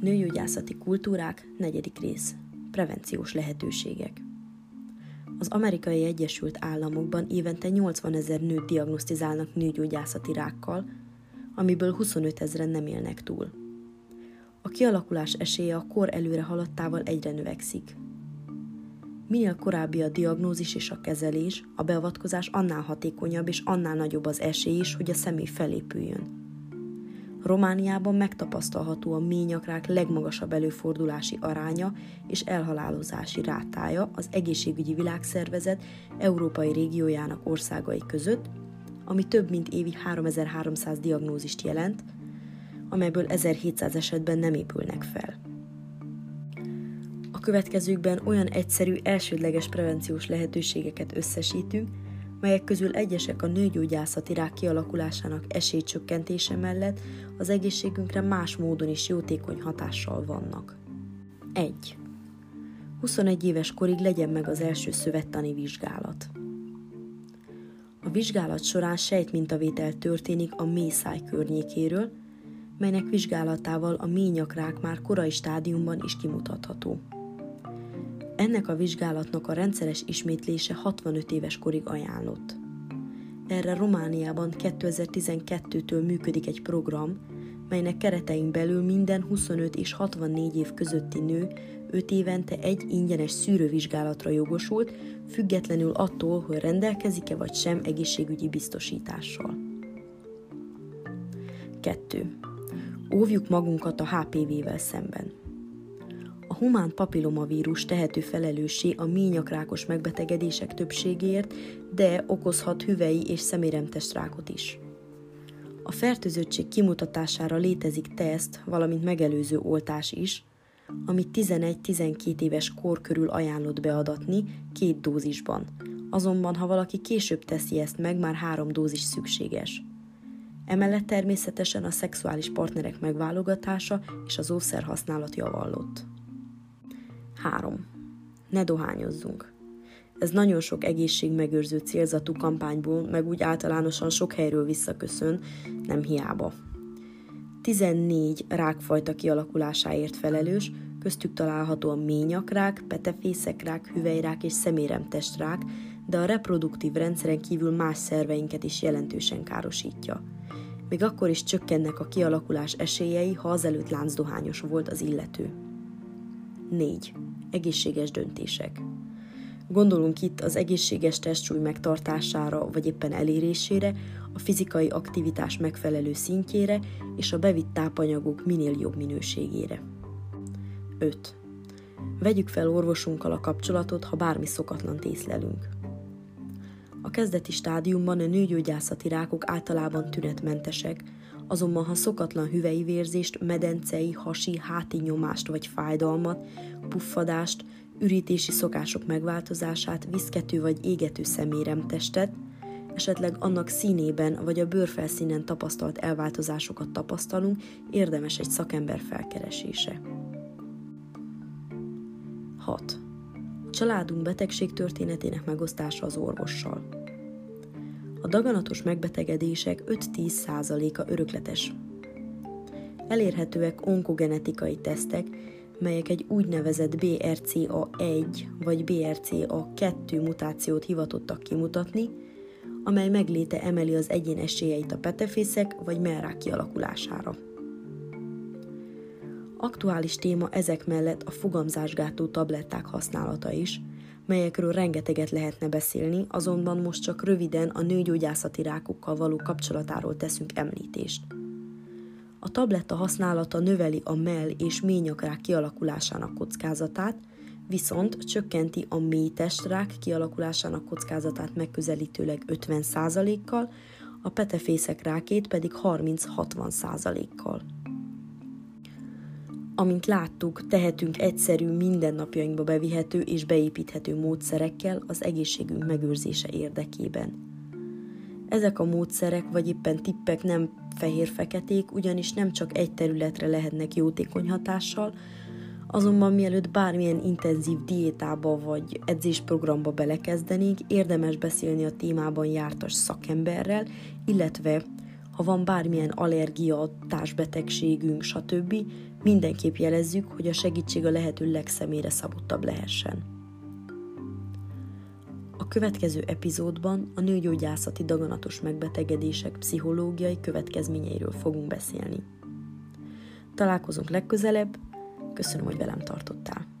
Nőgyógyászati kultúrák, negyedik rész. Prevenciós lehetőségek. Az amerikai Egyesült Államokban évente 80 ezer nőt diagnosztizálnak nőgyógyászati rákkal, amiből 25 ezeren nem élnek túl. A kialakulás esélye a kor előre haladtával egyre növekszik. Minél korábbi a diagnózis és a kezelés, a beavatkozás annál hatékonyabb és annál nagyobb az esély is, hogy a személy felépüljön. Romániában megtapasztalható a ményakrák legmagasabb előfordulási aránya és elhalálozási rátája az Egészségügyi Világszervezet európai régiójának országai között, ami több mint évi 3300 diagnózist jelent, amelyből 1700 esetben nem épülnek fel. A következőkben olyan egyszerű, elsődleges prevenciós lehetőségeket összesítünk, melyek közül egyesek a nőgyógyászati rák kialakulásának esélycsökkentése mellett az egészségünkre más módon is jótékony hatással vannak. 1. 21 éves korig legyen meg az első szövettani vizsgálat. A vizsgálat során sejtmintavétel történik a mészáj környékéről, melynek vizsgálatával a ményakrák már korai stádiumban is kimutatható. Ennek a vizsgálatnak a rendszeres ismétlése 65 éves korig ajánlott. Erre Romániában 2012-től működik egy program, melynek keretein belül minden 25 és 64 év közötti nő 5 évente egy ingyenes szűrővizsgálatra jogosult, függetlenül attól, hogy rendelkezik-e vagy sem egészségügyi biztosítással. 2. Óvjuk magunkat a HPV-vel szemben humán papillomavírus tehető felelőssé a ményakrákos megbetegedések többségéért, de okozhat hüvei és szeméremtestrákot is. A fertőzöttség kimutatására létezik teszt, valamint megelőző oltás is, amit 11-12 éves kor körül ajánlott beadatni két dózisban. Azonban, ha valaki később teszi ezt meg, már három dózis szükséges. Emellett természetesen a szexuális partnerek megválogatása és az ószer használat javallott. 3. Ne dohányozzunk. Ez nagyon sok egészségmegőrző célzatú kampányból, meg úgy általánosan sok helyről visszaköszön, nem hiába. 14 rákfajta kialakulásáért felelős, köztük található a ményakrák, petefészekrák, hüvelyrák és szeméremtestrák, de a reproduktív rendszeren kívül más szerveinket is jelentősen károsítja. Még akkor is csökkennek a kialakulás esélyei, ha azelőtt láncdohányos volt az illető. 4. Egészséges döntések. Gondolunk itt az egészséges testsúly megtartására vagy éppen elérésére, a fizikai aktivitás megfelelő szintjére és a bevitt tápanyagok minél jobb minőségére. 5. Vegyük fel orvosunkkal a kapcsolatot, ha bármi szokatlan észlelünk. A kezdeti stádiumban a nőgyógyászati rákok általában tünetmentesek, azonban ha szokatlan hüvei vérzést, medencei, hasi, háti nyomást vagy fájdalmat, puffadást, ürítési szokások megváltozását, viszkető vagy égető szeméremtestet, esetleg annak színében vagy a bőrfelszínen tapasztalt elváltozásokat tapasztalunk, érdemes egy szakember felkeresése. 6. A családunk betegség történetének megosztása az orvossal. A daganatos megbetegedések 5-10 százaléka örökletes. Elérhetőek onkogenetikai tesztek, melyek egy úgynevezett BRCA1 vagy BRCA2 mutációt hivatottak kimutatni, amely megléte emeli az egyén esélyeit a petefészek vagy mellrák kialakulására. Aktuális téma ezek mellett a fogamzásgátó tabletták használata is, melyekről rengeteget lehetne beszélni, azonban most csak röviden a nőgyógyászati rákokkal való kapcsolatáról teszünk említést. A tabletta használata növeli a mell és ményakrák kialakulásának kockázatát, viszont csökkenti a mélytestrák kialakulásának kockázatát megközelítőleg 50%-kal, a petefészek rákét pedig 30-60%-kal. Amint láttuk, tehetünk egyszerű, mindennapjainkba bevihető és beépíthető módszerekkel az egészségünk megőrzése érdekében. Ezek a módszerek vagy éppen tippek nem fehér-feketék, ugyanis nem csak egy területre lehetnek jótékony hatással, azonban mielőtt bármilyen intenzív diétába vagy edzésprogramba belekezdenénk, érdemes beszélni a témában jártas szakemberrel, illetve Ha van bármilyen allergia, társbetegségünk, stb., mindenképp jelezzük, hogy a segítség a lehető legszemélyre szabottabb lehessen. A következő epizódban a nőgyógyászati daganatos megbetegedések pszichológiai következményeiről fogunk beszélni. Találkozunk legközelebb, köszönöm, hogy velem tartottál.